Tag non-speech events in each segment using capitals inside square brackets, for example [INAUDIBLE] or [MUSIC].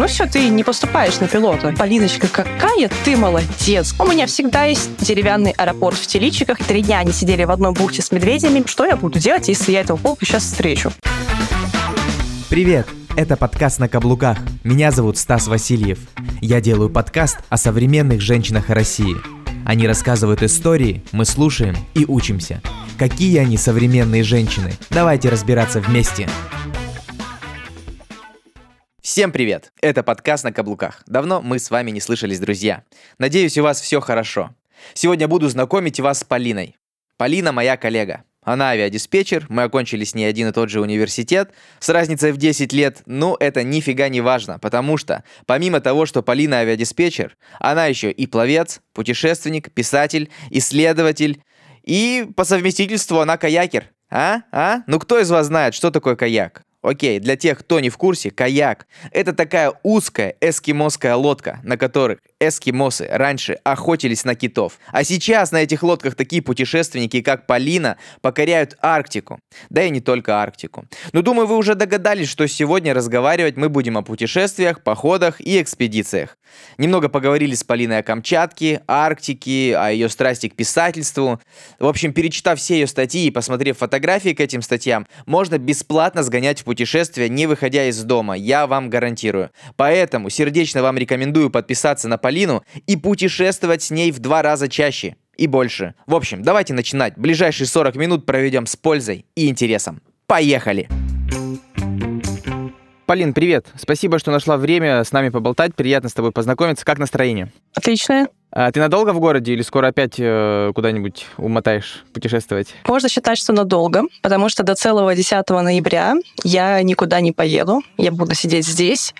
ну все, ты не поступаешь на пилота. Полиночка, какая ты молодец. У меня всегда есть деревянный аэропорт в Теличиках. Три дня они сидели в одной бухте с медведями. Что я буду делать, если я этого полка сейчас встречу? Привет! Это подкаст «На каблуках». Меня зовут Стас Васильев. Я делаю подкаст о современных женщинах России. Они рассказывают истории, мы слушаем и учимся. Какие они современные женщины? Давайте разбираться вместе. Всем привет! Это подкаст «На каблуках». Давно мы с вами не слышались, друзья. Надеюсь, у вас все хорошо. Сегодня буду знакомить вас с Полиной. Полина моя коллега. Она авиадиспетчер, мы окончили с ней один и тот же университет, с разницей в 10 лет, но это нифига не важно, потому что помимо того, что Полина авиадиспетчер, она еще и пловец, путешественник, писатель, исследователь, и по совместительству она каякер. А? А? Ну кто из вас знает, что такое каяк? Окей, для тех, кто не в курсе, каяк – это такая узкая эскимосская лодка, на которых эскимосы раньше охотились на китов. А сейчас на этих лодках такие путешественники, как Полина, покоряют Арктику. Да и не только Арктику. Но думаю, вы уже догадались, что сегодня разговаривать мы будем о путешествиях, походах и экспедициях. Немного поговорили с Полиной о Камчатке, Арктике, о ее страсти к писательству. В общем, перечитав все ее статьи и посмотрев фотографии к этим статьям, можно бесплатно сгонять в путешествие, не выходя из дома, я вам гарантирую. Поэтому сердечно вам рекомендую подписаться на Полину и путешествовать с ней в два раза чаще и больше. В общем, давайте начинать. Ближайшие 40 минут проведем с пользой и интересом. Поехали! Полин, привет. Спасибо, что нашла время с нами поболтать. Приятно с тобой познакомиться. Как настроение? Отличное. А ты надолго в городе или скоро опять э, куда-нибудь умотаешь путешествовать? Можно считать, что надолго, потому что до целого 10 ноября я никуда не поеду. Я буду сидеть здесь,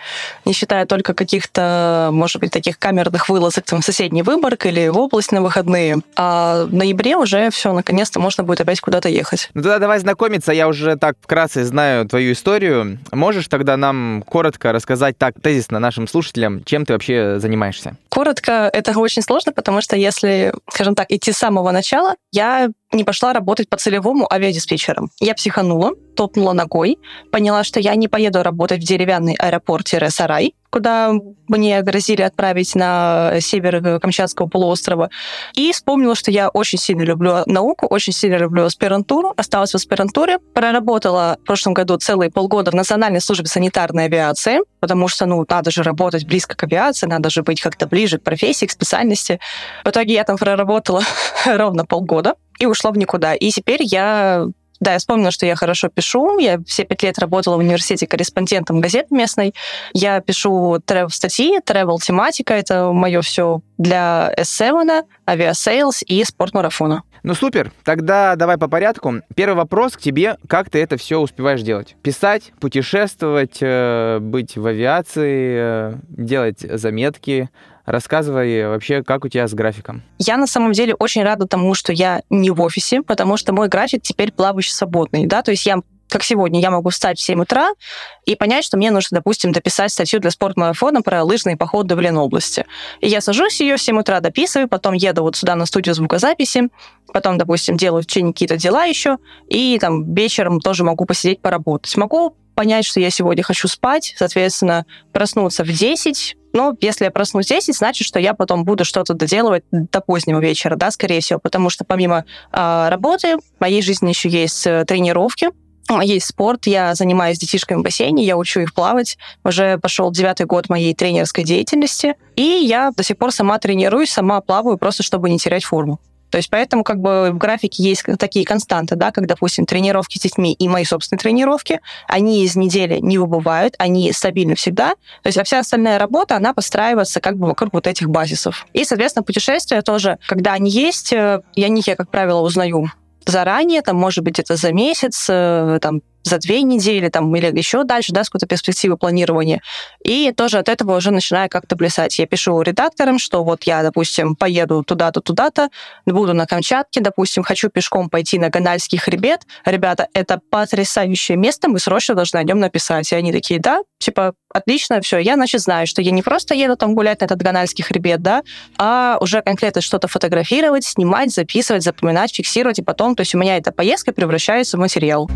не считая только каких-то, может быть, таких камерных вылазок там, в соседний Выборг или в область на выходные. А в ноябре уже все, наконец-то можно будет опять куда-то ехать. Ну тогда давай знакомиться. Я уже так вкратце знаю твою историю. Можешь тогда нам коротко рассказать так тезисно нашим слушателям, чем ты вообще занимаешься? Коротко, это очень очень сложно, потому что если, скажем так, идти с самого начала, я не пошла работать по целевому авиадиспетчером. Я психанула, топнула ногой, поняла, что я не поеду работать в деревянный аэропорт-сарай, куда мне грозили отправить на север Камчатского полуострова. И вспомнила, что я очень сильно люблю науку, очень сильно люблю аспирантуру. Осталась в аспирантуре. Проработала в прошлом году целые полгода в Национальной службе санитарной авиации, потому что, ну, надо же работать близко к авиации, надо же быть как-то ближе к профессии, к специальности. В итоге я там проработала [LAUGHS] ровно полгода и ушла в никуда. И теперь я да, я вспомнила, что я хорошо пишу. Я все пять лет работала в университете корреспондентом газет местной. Я пишу тревел-статьи, тревел-тематика. Это мое все для S7, авиасейлс и спортмарафона. Ну супер, тогда давай по порядку. Первый вопрос к тебе. Как ты это все успеваешь делать? Писать, путешествовать, э, быть в авиации, э, делать заметки, Рассказывай вообще, как у тебя с графиком. Я на самом деле очень рада тому, что я не в офисе, потому что мой график теперь плавающий свободный, да, то есть я как сегодня, я могу встать в 7 утра и понять, что мне нужно, допустим, дописать статью для спортмарафона про лыжные походы в Ленобласти. И я сажусь ее в 7 утра, дописываю, потом еду вот сюда на студию звукозаписи, потом, допустим, делаю в течение какие-то дела еще, и там вечером тоже могу посидеть, поработать. Могу понять, что я сегодня хочу спать, соответственно, проснуться в 10, но если я проснусь 10, значит, что я потом буду что-то доделывать до позднего вечера, да, скорее всего, потому что помимо э, работы в моей жизни еще есть э, тренировки, есть спорт, я занимаюсь детишками в бассейне, я учу их плавать. Уже пошел девятый год моей тренерской деятельности. И я до сих пор сама тренируюсь, сама плаваю, просто чтобы не терять форму. То есть поэтому как бы в графике есть такие константы, да, как, допустим, тренировки с детьми и мои собственные тренировки, они из недели не выбывают, они стабильны всегда. То есть а вся остальная работа, она постраивается как бы вокруг вот этих базисов. И, соответственно, путешествия тоже, когда они есть, э, я них, я, как правило, узнаю заранее, там, может быть, это за месяц, э, там, за две недели там, или еще дальше, да, с какой-то перспективы планирования. И тоже от этого уже начинаю как-то плясать. Я пишу редакторам, что вот я, допустим, поеду туда-то, туда-то, буду на Камчатке, допустим, хочу пешком пойти на Ганальский хребет. Ребята, это потрясающее место, мы срочно должны о нем написать. И они такие, да, типа, отлично, все. Я, значит, знаю, что я не просто еду там гулять на этот Ганальский хребет, да, а уже конкретно что-то фотографировать, снимать, записывать, запоминать, фиксировать, и потом, то есть у меня эта поездка превращается в материал.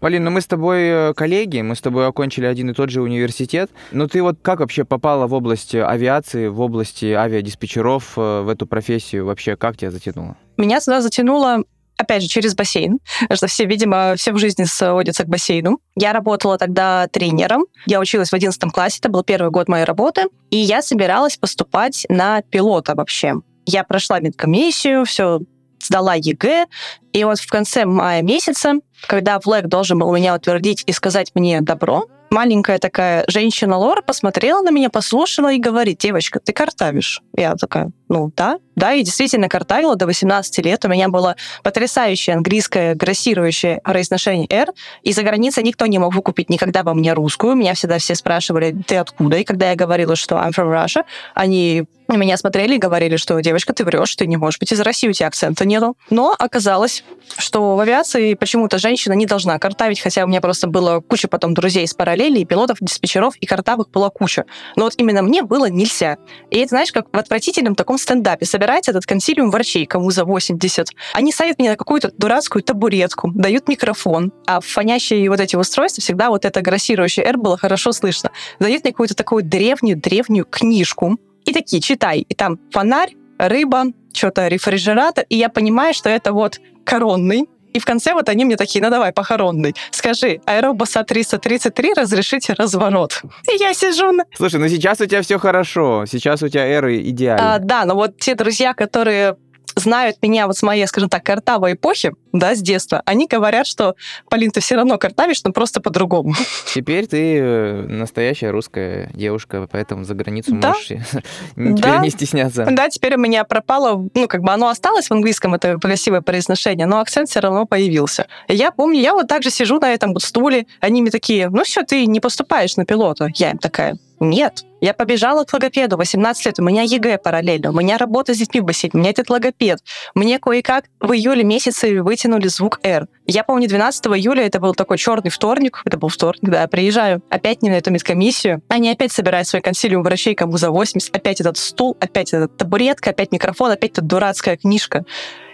Полин, ну мы с тобой э, коллеги, мы с тобой окончили один и тот же университет. Но ты вот как вообще попала в область авиации, в области авиадиспетчеров, э, в эту профессию? Вообще, как тебя затянуло? Меня сюда затянуло опять же, через бассейн, что все, видимо, все в жизни сводятся к бассейну. Я работала тогда тренером. Я училась в 11 классе, это был первый год моей работы, и я собиралась поступать на пилота вообще. Я прошла медкомиссию, все сдала ЕГЭ, и вот в конце мая месяца, когда ВЛЭК должен был меня утвердить и сказать мне добро, маленькая такая женщина Лора посмотрела на меня, послушала и говорит, девочка, ты картавишь. Я такая, ну да, да, и действительно картавила до 18 лет. У меня было потрясающее английское грассирующее произношение R, и за границей никто не мог выкупить никогда во мне русскую. Меня всегда все спрашивали, ты откуда? И когда я говорила, что I'm from Russia, они меня смотрели и говорили, что девочка, ты врешь, ты не можешь быть из России, у тебя акцента нету. Но оказалось, что в авиации почему-то женщина не должна картавить, хотя у меня просто было куча потом друзей из параллели, пилотов, диспетчеров, и картавых была куча. Но вот именно мне было нельзя. И это, знаешь, как в отвратительном таком стендапе. Собирается этот консилиум врачей, кому за 80. Они ставят меня на какую-то дурацкую табуретку, дают микрофон, а фонящие вот эти устройства всегда вот это грассирующее R было хорошо слышно. Дают мне какую-то такую древнюю-древнюю книжку, и такие, читай. И там фонарь, рыба, что-то рефрижератор, и я понимаю, что это вот коронный, и в конце вот они мне такие, ну давай, похоронный. Скажи, аэробуса 333, разрешите разворот. И я сижу на... Слушай, ну сейчас у тебя все хорошо, сейчас у тебя эры идеально. А, да, но вот те друзья, которые знают меня вот с моей, скажем так, картавой эпохи, да, с детства, они говорят, что, Полин, ты все равно картавишь, но просто по-другому. Теперь ты э, настоящая русская девушка, поэтому за границу да? можешь [LAUGHS] теперь да. не стесняться. Да, теперь у меня пропало, ну, как бы оно осталось в английском, это красивое произношение, но акцент все равно появился. И я помню, я вот так же сижу на этом вот стуле, они мне такие, ну все, ты не поступаешь на пилота. Я им такая, нет. Я побежала к логопеду, 18 лет, у меня ЕГЭ параллельно, у меня работа с детьми в бассейне, у меня этот логопед. Мне кое-как в июле месяце вытянули звук R. Я помню, 12 июля, это был такой черный вторник, это был вторник, да, приезжаю опять не на эту медкомиссию, они опять собирают свой консилиум врачей, кому за 80, опять этот стул, опять эта табуретка, опять микрофон, опять эта дурацкая книжка.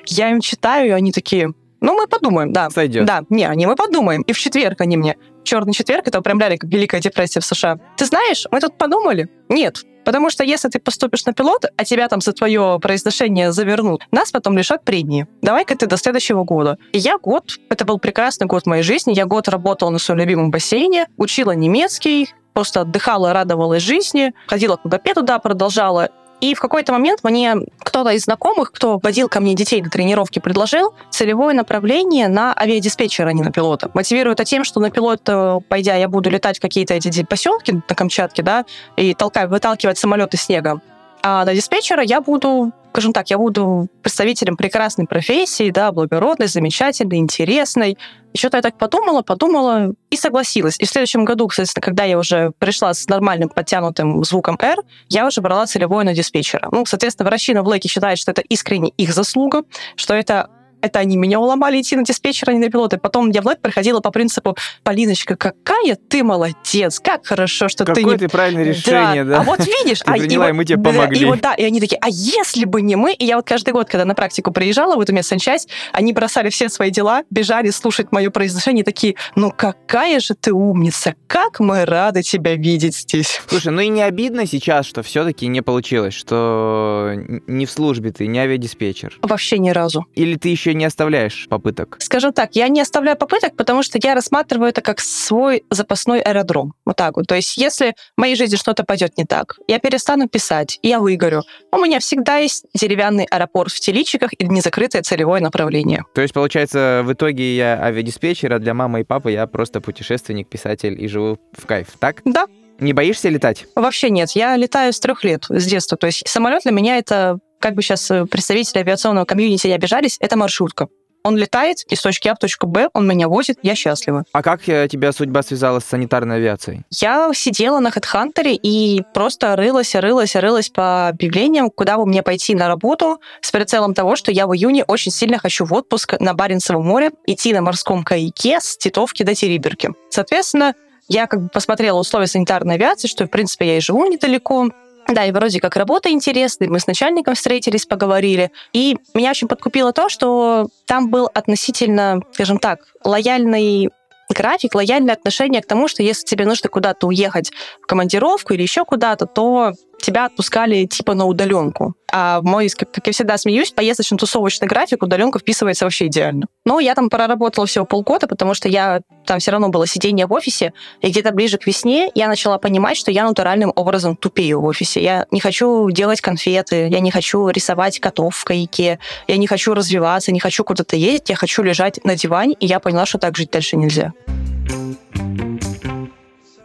Я им читаю, и они такие, ну, мы подумаем, да. Сойдет. Да, не, они мы подумаем. И в четверг они мне, черный четверг, это управляли как Великая депрессия в США. Ты знаешь, мы тут подумали. Нет, Потому что если ты поступишь на пилот, а тебя там за твое произношение завернут, нас потом лишат премии. Давай-ка ты до следующего года. И я год, это был прекрасный год моей жизни, я год работала на своем любимом бассейне, учила немецкий, просто отдыхала, радовалась жизни, ходила к логопеду, да, продолжала и в какой-то момент мне кто-то из знакомых, кто водил ко мне детей на тренировки, предложил целевое направление на авиадиспетчера, а не на пилота. Мотивирует это тем, что на пилота, пойдя, я буду летать в какие-то эти поселки на Камчатке, да, и толкать, выталкивать самолеты снега. А на диспетчера я буду скажем так, я буду представителем прекрасной профессии, да, благородной, замечательной, интересной. И что-то я так подумала, подумала и согласилась. И в следующем году, кстати, когда я уже пришла с нормальным подтянутым звуком R, я уже брала целевой на диспетчера. Ну, соответственно, врачи на Блэке считают, что это искренне их заслуга, что это это они меня уломали идти на диспетчера, а не на пилота. Потом я в лэк проходила по принципу, Полиночка, какая ты молодец, как хорошо, что Какое ты... Какое ты правильное решение, да. А вот видишь... [LAUGHS] Ты а, приняла, и, мы тебе помогли. И вот, да, и они такие, а если бы не мы? И я вот каждый год, когда на практику приезжала в эту медсанчасть, они бросали все свои дела, бежали слушать мое произношение, такие, ну какая же ты умница, как мы рады тебя видеть здесь. Слушай, ну и не обидно сейчас, что все-таки не получилось, что не в службе ты, не авиадиспетчер? Вообще ни разу. Или ты еще не оставляешь попыток? Скажем так, я не оставляю попыток, потому что я рассматриваю это как свой запасной аэродром. Вот так вот. То есть если в моей жизни что-то пойдет не так, я перестану писать, я выгорю. У меня всегда есть деревянный аэропорт в Теличиках и незакрытое целевое направление. То есть, получается, в итоге я авиадиспетчер, а для мамы и папы я просто путешественник, писатель и живу в кайф, так? Да. Не боишься летать? Вообще нет. Я летаю с трех лет, с детства. То есть самолет для меня это как бы сейчас э, представители авиационного комьюнити не обижались, это маршрутка. Он летает из точки А в точку Б, он меня возит, я счастлива. А как э, тебя судьба связала с санитарной авиацией? Я сидела на HeadHunter и просто рылась, рылась, рылась по объявлениям, куда бы мне пойти на работу с прицелом того, что я в июне очень сильно хочу в отпуск на Баренцево море, идти на морском каяке с Титовки до Териберки. Соответственно, я как бы посмотрела условия санитарной авиации, что, в принципе, я и живу недалеко, да, и вроде как работа интересная, мы с начальником встретились, поговорили. И меня очень подкупило то, что там был относительно, скажем так, лояльный график, лояльное отношение к тому, что если тебе нужно куда-то уехать в командировку или еще куда-то, то тебя отпускали типа на удаленку. А мой, как я всегда смеюсь, поездочно-тусовочный график удаленка вписывается вообще идеально. Но я там проработала всего полгода, потому что я там все равно было сидение в офисе, и где-то ближе к весне я начала понимать, что я натуральным образом тупею в офисе. Я не хочу делать конфеты, я не хочу рисовать котов в каяке, я не хочу развиваться, не хочу куда-то ездить, я хочу лежать на диване, и я поняла, что так жить дальше нельзя. Thank you.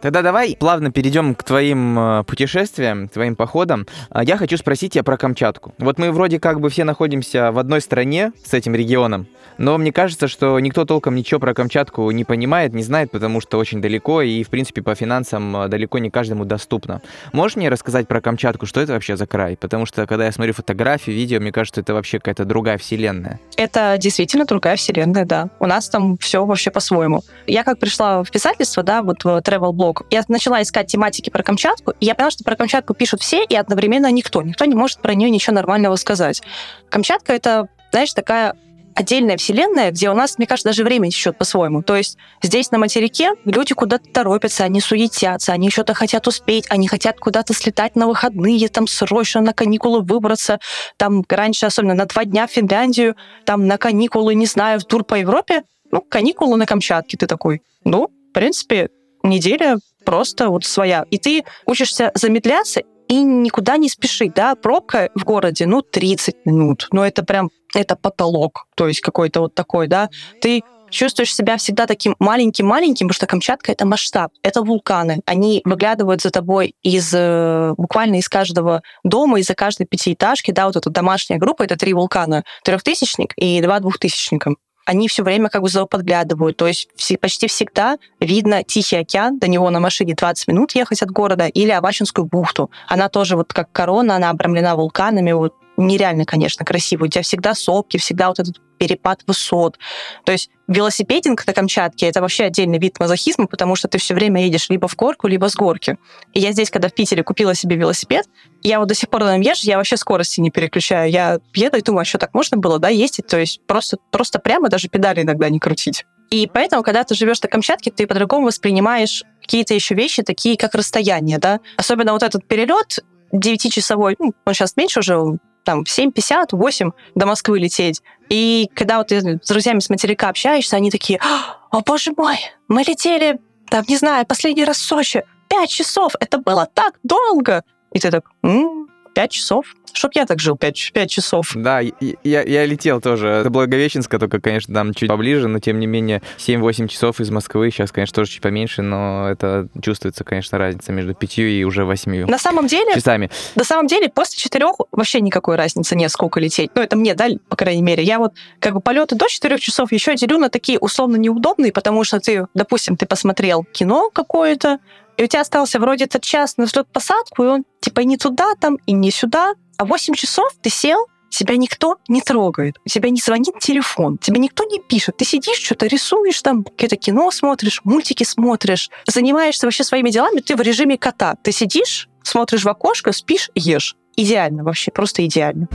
Тогда давай плавно перейдем к твоим э, путешествиям, твоим походам. А, я хочу спросить тебя про Камчатку. Вот мы вроде как бы все находимся в одной стране с этим регионом, но мне кажется, что никто толком ничего про Камчатку не понимает, не знает, потому что очень далеко и, в принципе, по финансам э, далеко не каждому доступно. Можешь мне рассказать про Камчатку, что это вообще за край? Потому что, когда я смотрю фотографии, видео, мне кажется, это вообще какая-то другая вселенная. Это действительно другая вселенная, да. У нас там все вообще по-своему. Я как пришла в писательство, да, вот в travel blog блог. Я начала искать тематики про Камчатку, и я поняла, что про Камчатку пишут все, и одновременно никто. Никто не может про нее ничего нормального сказать. Камчатка — это, знаешь, такая отдельная вселенная, где у нас, мне кажется, даже время течет по-своему. То есть здесь на материке люди куда-то торопятся, они суетятся, они что-то хотят успеть, они хотят куда-то слетать на выходные, там срочно на каникулы выбраться, там раньше, особенно на два дня в Финляндию, там на каникулы, не знаю, в тур по Европе, ну, каникулы на Камчатке, ты такой, ну, в принципе, неделя просто вот своя. И ты учишься замедляться и никуда не спешить, да, пробка в городе, ну, 30 минут, ну, это прям, это потолок, то есть какой-то вот такой, да, ты чувствуешь себя всегда таким маленьким-маленьким, потому что Камчатка — это масштаб, это вулканы. Они выглядывают за тобой из э, буквально из каждого дома, из-за каждой пятиэтажки, да, вот эта домашняя группа — это три вулкана, трехтысячник и два двухтысячника они все время как бы подглядывают. То есть почти всегда видно Тихий океан, до него на машине 20 минут ехать от города, или Авачинскую бухту. Она тоже вот как корона, она обрамлена вулканами, вот нереально, конечно, красиво. У тебя всегда сопки, всегда вот этот перепад высот. То есть велосипединг на Камчатке — это вообще отдельный вид мазохизма, потому что ты все время едешь либо в горку, либо с горки. И я здесь, когда в Питере купила себе велосипед, я вот до сих пор на нем езжу, я вообще скорости не переключаю. Я еду и думаю, а что так можно было, да, ездить? То есть просто, просто прямо даже педали иногда не крутить. И поэтому, когда ты живешь на Камчатке, ты по-другому воспринимаешь какие-то еще вещи, такие как расстояние, да. Особенно вот этот перелет 9-часовой, ну, он сейчас меньше уже, там, 7.50, 8 до Москвы лететь. И когда вот ты с друзьями с материка общаешься, они такие, о, боже мой, мы летели, там, не знаю, последний раз в Сочи, 5 часов, это было так долго. И ты так, м-м, 5 часов? Чтоб я так жил 5, 5 часов. Да, я, я летел тоже. Это Благовещенска, только, конечно, там чуть поближе, но тем не менее 7-8 часов из Москвы. Сейчас, конечно, тоже чуть поменьше, но это чувствуется, конечно, разница между 5 и уже 8 На самом деле... Часами. На самом деле, после 4 вообще никакой разницы нет, сколько лететь. Ну, это мне, да, по крайней мере. Я вот как бы полеты до 4 часов еще делю на такие условно неудобные, потому что ты, допустим, ты посмотрел кино какое-то, и у тебя остался вроде этот час на взлет-посадку, и он типа не туда там, и не сюда, а 8 часов ты сел, тебя никто не трогает, у тебя не звонит телефон, тебе никто не пишет. Ты сидишь, что-то рисуешь, там какие-то кино смотришь, мультики смотришь, занимаешься вообще своими делами, ты в режиме кота. Ты сидишь, смотришь в окошко, спишь, ешь. Идеально вообще, просто идеально.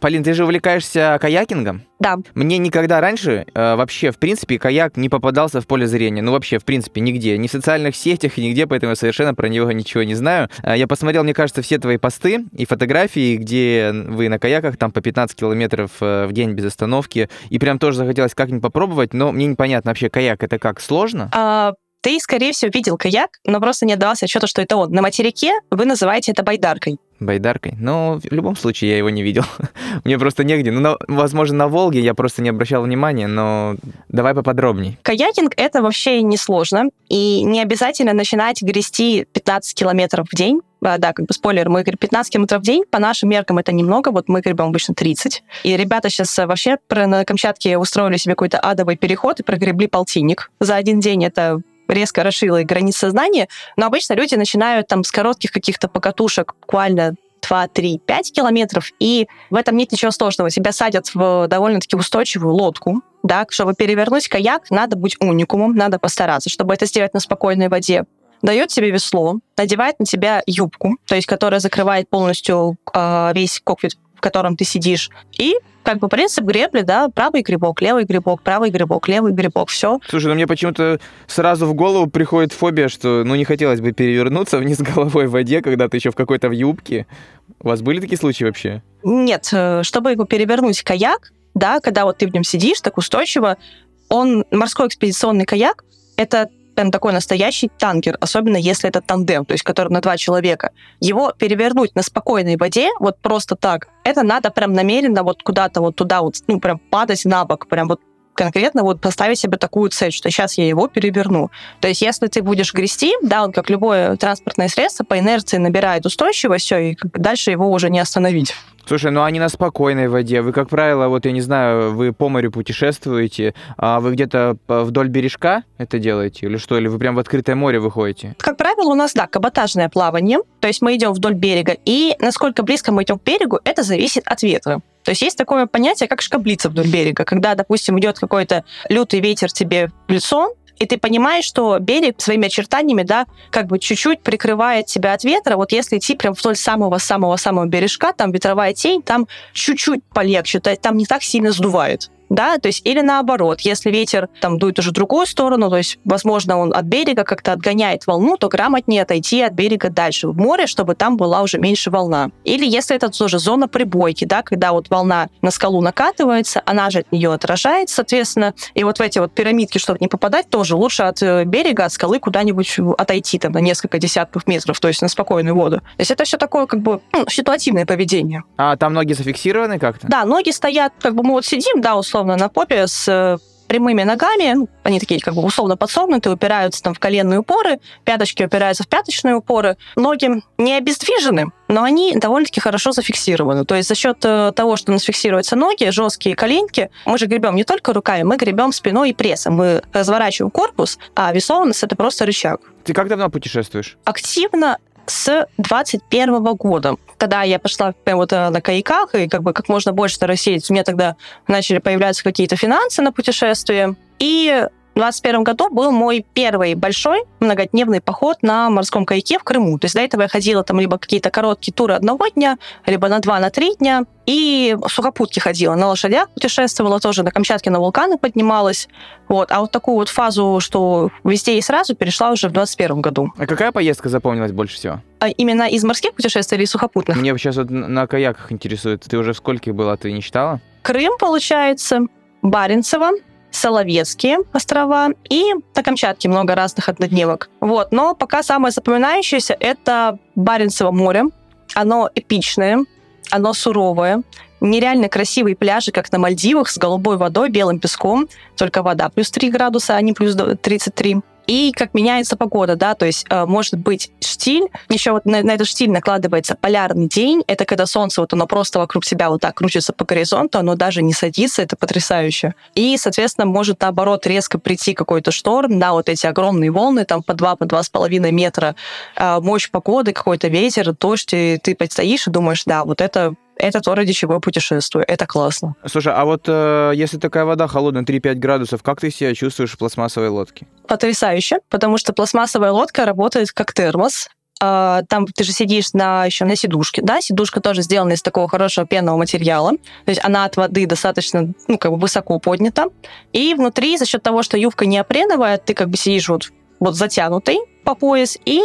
Полин, ты же увлекаешься каякингом? Да. Мне никогда раньше э, вообще, в принципе, каяк не попадался в поле зрения. Ну, вообще, в принципе, нигде. Ни в социальных сетях, нигде, поэтому я совершенно про него ничего не знаю. Э, я посмотрел, мне кажется, все твои посты и фотографии, где вы на каяках, там по 15 километров э, в день без остановки. И прям тоже захотелось как-нибудь попробовать, но мне непонятно вообще, каяк это как, сложно? А, ты, скорее всего, видел каяк, но просто не отдавался отчету, что это он. На материке вы называете это байдаркой. Байдаркой? Ну, в любом случае, я его не видел. [LAUGHS] Мне просто негде. Ну, на, возможно, на Волге я просто не обращал внимания, но давай поподробней. Каякинг — это вообще несложно, и не обязательно начинать грести 15 километров в день. А, да, как бы спойлер, мы гребем 15 километров в день, по нашим меркам это немного, вот мы гребем обычно 30. И ребята сейчас вообще на Камчатке устроили себе какой-то адовый переход и прогребли полтинник. За один день это резко расширила границы сознания, но обычно люди начинают там с коротких каких-то покатушек, буквально 2, 3, 5 километров, и в этом нет ничего сложного. Тебя садят в довольно-таки устойчивую лодку, да, чтобы перевернуть каяк, надо быть уникумом, надо постараться, чтобы это сделать на спокойной воде. Дает тебе весло, надевает на тебя юбку, то есть которая закрывает полностью э, весь кокпит в котором ты сидишь, и как бы принцип гребли, да, правый грибок, левый грибок, правый грибок, левый грибок, все. Слушай, ну мне почему-то сразу в голову приходит фобия, что, ну, не хотелось бы перевернуться вниз [LAUGHS] головой в воде, когда ты еще в какой-то в юбке. У вас были такие случаи вообще? Нет, э, чтобы его перевернуть каяк, да, когда вот ты в нем сидишь так устойчиво, он, морской экспедиционный каяк, это прям такой настоящий танкер, особенно если это тандем, то есть который на два человека. Его перевернуть на спокойной воде, вот просто так, это надо прям намеренно вот куда-то вот туда вот, ну, прям падать на бок, прям вот конкретно вот поставить себе такую цель, что сейчас я его переверну. То есть если ты будешь грести, да, он как любое транспортное средство по инерции набирает устойчивость, все, и дальше его уже не остановить. Слушай, ну они на спокойной воде. Вы, как правило, вот я не знаю, вы по морю путешествуете, а вы где-то вдоль бережка это делаете? Или что? Или вы прям в открытое море выходите? Как правило, у нас, да, каботажное плавание. То есть мы идем вдоль берега. И насколько близко мы идем к берегу, это зависит от ветра. То есть есть такое понятие, как шкаблица вдоль берега, когда, допустим, идет какой-то лютый ветер тебе в лицо, и ты понимаешь, что берег своими очертаниями, да, как бы чуть-чуть прикрывает тебя от ветра. Вот если идти прям вдоль самого-самого-самого бережка, там ветровая тень, там чуть-чуть полегче, там не так сильно сдувает да, то есть или наоборот, если ветер там дует уже в другую сторону, то есть, возможно, он от берега как-то отгоняет волну, то грамотнее отойти от берега дальше в море, чтобы там была уже меньше волна. Или если это тоже зона прибойки, да, когда вот волна на скалу накатывается, она же от нее отражает, соответственно, и вот в эти вот пирамидки, чтобы не попадать, тоже лучше от э, берега, от скалы куда-нибудь отойти там на несколько десятков метров, то есть на спокойную воду. То есть это все такое как бы ну, ситуативное поведение. А там ноги зафиксированы как-то? Да, ноги стоят, как бы мы вот сидим, да, условно, условно на попе с э, прямыми ногами, ну, они такие как бы условно подсогнуты, упираются там в коленные упоры, пяточки упираются в пяточные упоры. Ноги не обездвижены, но они довольно-таки хорошо зафиксированы. То есть за счет э, того, что у нас фиксируются ноги, жесткие коленки, мы же гребем не только руками, мы гребем спиной и прессом. Мы разворачиваем корпус, а весом у нас это просто рычаг. Ты как давно путешествуешь? Активно с 21 года. Когда я пошла вот э, на каяках и как бы как можно больше стараюсь у меня тогда начали появляться какие-то финансы на путешествие. И 2021 году был мой первый большой многодневный поход на морском каяке в Крыму. То есть до этого я ходила там либо какие-то короткие туры одного дня, либо на два, на три дня. И в сухопутки ходила, на лошадях путешествовала тоже, на Камчатке на вулканы поднималась. Вот. А вот такую вот фазу, что везде и сразу, перешла уже в 2021 году. А какая поездка запомнилась больше всего? А именно из морских путешествий или сухопутных? Мне сейчас вот на каяках интересует. Ты уже скольких была, ты не читала? Крым, получается, Баренцево, Соловецкие острова и на Камчатке много разных однодневок. Вот. Но пока самое запоминающееся — это Баренцево море. Оно эпичное, оно суровое, нереально красивые пляжи, как на Мальдивах, с голубой водой, белым песком, только вода плюс 3 градуса, а не плюс 33 и как меняется погода, да, то есть э, может быть штиль, еще вот на, на этот штиль накладывается полярный день, это когда солнце вот оно просто вокруг себя вот так крутится по горизонту, оно даже не садится, это потрясающе. И, соответственно, может наоборот резко прийти какой-то шторм, да, вот эти огромные волны, там по два, по два с половиной метра, э, мощь погоды, какой-то ветер, дождь, и ты стоишь и думаешь, да, вот это это то, ради чего я путешествую. Это классно. Слушай, а вот э, если такая вода холодная, 3-5 градусов, как ты себя чувствуешь в пластмассовой лодке? Потрясающе, потому что пластмассовая лодка работает как термос. Uh, там ты же сидишь на еще на сидушке, да, сидушка тоже сделана из такого хорошего пенного материала, то есть она от воды достаточно, ну, как бы высоко поднята, и внутри за счет того, что юбка неопреновая, ты как бы сидишь вот, вот затянутый по пояс, и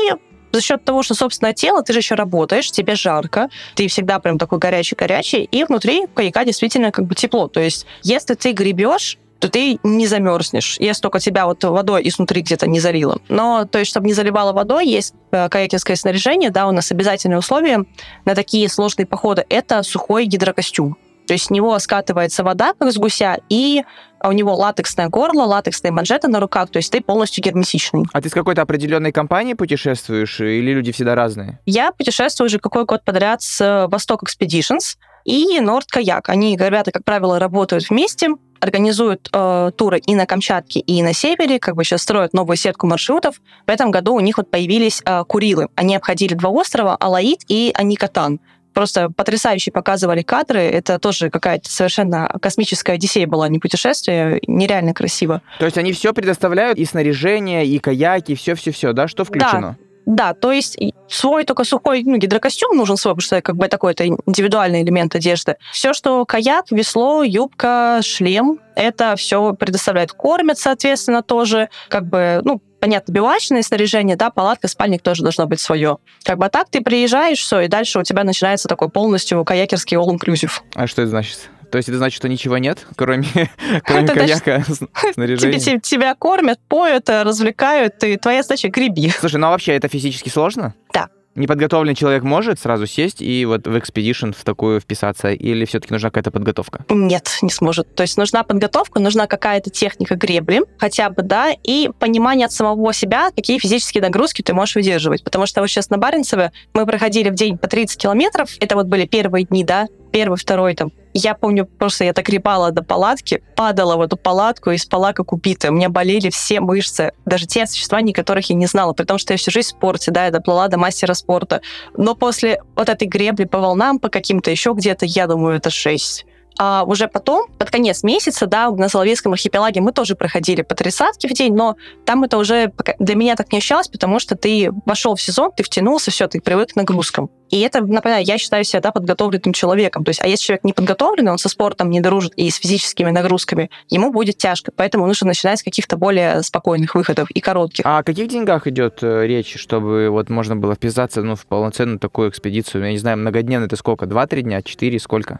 за счет того, что собственное тело, ты же еще работаешь, тебе жарко, ты всегда прям такой горячий-горячий, и внутри каяка действительно как бы тепло. То есть если ты гребешь, то ты не замерзнешь, если только тебя вот водой изнутри где-то не залило. Но, то есть, чтобы не заливало водой, есть э, каякерское снаряжение, да, у нас обязательное условие на такие сложные походы – это сухой гидрокостюм. То есть с него скатывается вода, как с гуся, и у него латексное горло, латексные манжеты на руках, то есть ты полностью герметичный. А ты с какой-то определенной компанией путешествуешь, или люди всегда разные? Я путешествую уже какой год подряд с э, Восток Expeditions и Nord Kayak. Они, ребята, как правило, работают вместе, организуют э, туры и на Камчатке, и на севере, как бы сейчас строят новую сетку маршрутов. В этом году у них вот появились э, Курилы. Они обходили два острова, Алаид и Аникатан просто потрясающе показывали кадры. Это тоже какая-то совершенно космическая Одиссея была, не путешествие, нереально красиво. То есть они все предоставляют, и снаряжение, и каяки, все-все-все, да? Что включено? Да, да, то есть свой только сухой ну, гидрокостюм нужен свой, потому что как бы такой это индивидуальный элемент одежды. Все, что каяк, весло, юбка, шлем, это все предоставляет. Кормят, соответственно, тоже, как бы, ну, понятно, бивачное снаряжение, да, палатка, спальник тоже должно быть свое. Как бы а так ты приезжаешь, все, и дальше у тебя начинается такой полностью каякерский all-inclusive. А что это значит? То есть это значит, что ничего нет, кроме, [LAUGHS] кроме каяка, [LAUGHS] снаряжения? Тебе, тебя кормят, поют, развлекают, и твоя задача греби. Слушай, ну а вообще это физически сложно? Да. Неподготовленный человек может сразу сесть и вот в экспедишн в такую вписаться, или все-таки нужна какая-то подготовка? Нет, не сможет. То есть нужна подготовка, нужна какая-то техника гребли, хотя бы, да, и понимание от самого себя, какие физические нагрузки ты можешь выдерживать. Потому что вот сейчас на Баренцеве мы проходили в день по 30 километров, это вот были первые дни, да, первый, второй там. Я помню, просто я так репала до палатки, падала в эту палатку и спала как убитая. У меня болели все мышцы, даже те существования, которых я не знала, при том, что я всю жизнь в спорте, да, я доплыла до мастера спорта. Но после вот этой гребли по волнам, по каким-то еще где-то, я думаю, это шесть. А уже потом, под конец месяца, да, на Соловейском архипелаге мы тоже проходили по тридцатке в день, но там это уже для меня так не ощущалось, потому что ты вошел в сезон, ты втянулся, все, ты привык к нагрузкам. И это, например, я считаю себя да, подготовленным человеком. То есть, а если человек не подготовленный, он со спортом не дружит и с физическими нагрузками, ему будет тяжко. Поэтому нужно начинать с каких-то более спокойных выходов и коротких. А о каких деньгах идет э, речь, чтобы вот можно было вписаться ну, в полноценную такую экспедицию? Я не знаю, многодневно это сколько? Два-три дня? Четыре? Сколько?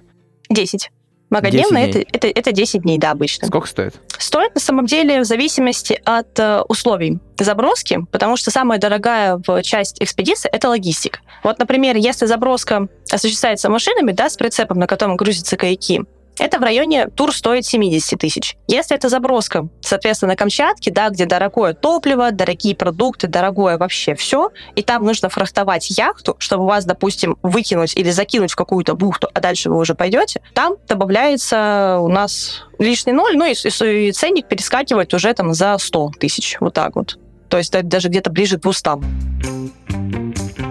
Десять. Многодневно это, это, это 10 дней, да, обычно. Сколько стоит? Стоит на самом деле в зависимости от э, условий заброски, потому что самая дорогая в часть экспедиции это логистика. Вот, например, если заброска осуществляется машинами, да, с прицепом, на котором грузятся каяки, это в районе тур стоит 70 тысяч. Если это заброска, соответственно, на Камчатке, да, где дорогое топливо, дорогие продукты, дорогое вообще все, и там нужно фрахтовать яхту, чтобы вас, допустим, выкинуть или закинуть в какую-то бухту, а дальше вы уже пойдете, там добавляется у нас лишний ноль, ну и, и ценник перескакивает уже там за 100 тысяч, вот так вот. То есть даже где-то ближе к 200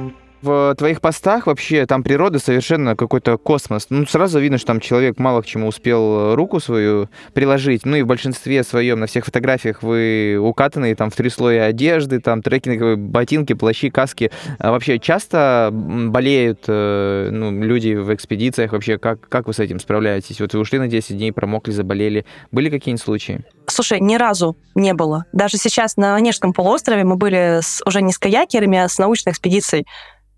в твоих постах вообще там природа совершенно какой-то космос. Ну, сразу видно, что там человек мало к чему успел руку свою приложить. Ну и в большинстве своем на всех фотографиях вы укатанные там в три слоя одежды, там трекинговые ботинки, плащи, каски. А вообще часто болеют э, ну, люди в экспедициях? Вообще, как, как вы с этим справляетесь? Вот вы ушли на 10 дней, промокли, заболели. Были какие-нибудь случаи? Слушай, ни разу не было. Даже сейчас на Онежском полуострове мы были с, уже не с каякерами, а с научной экспедицией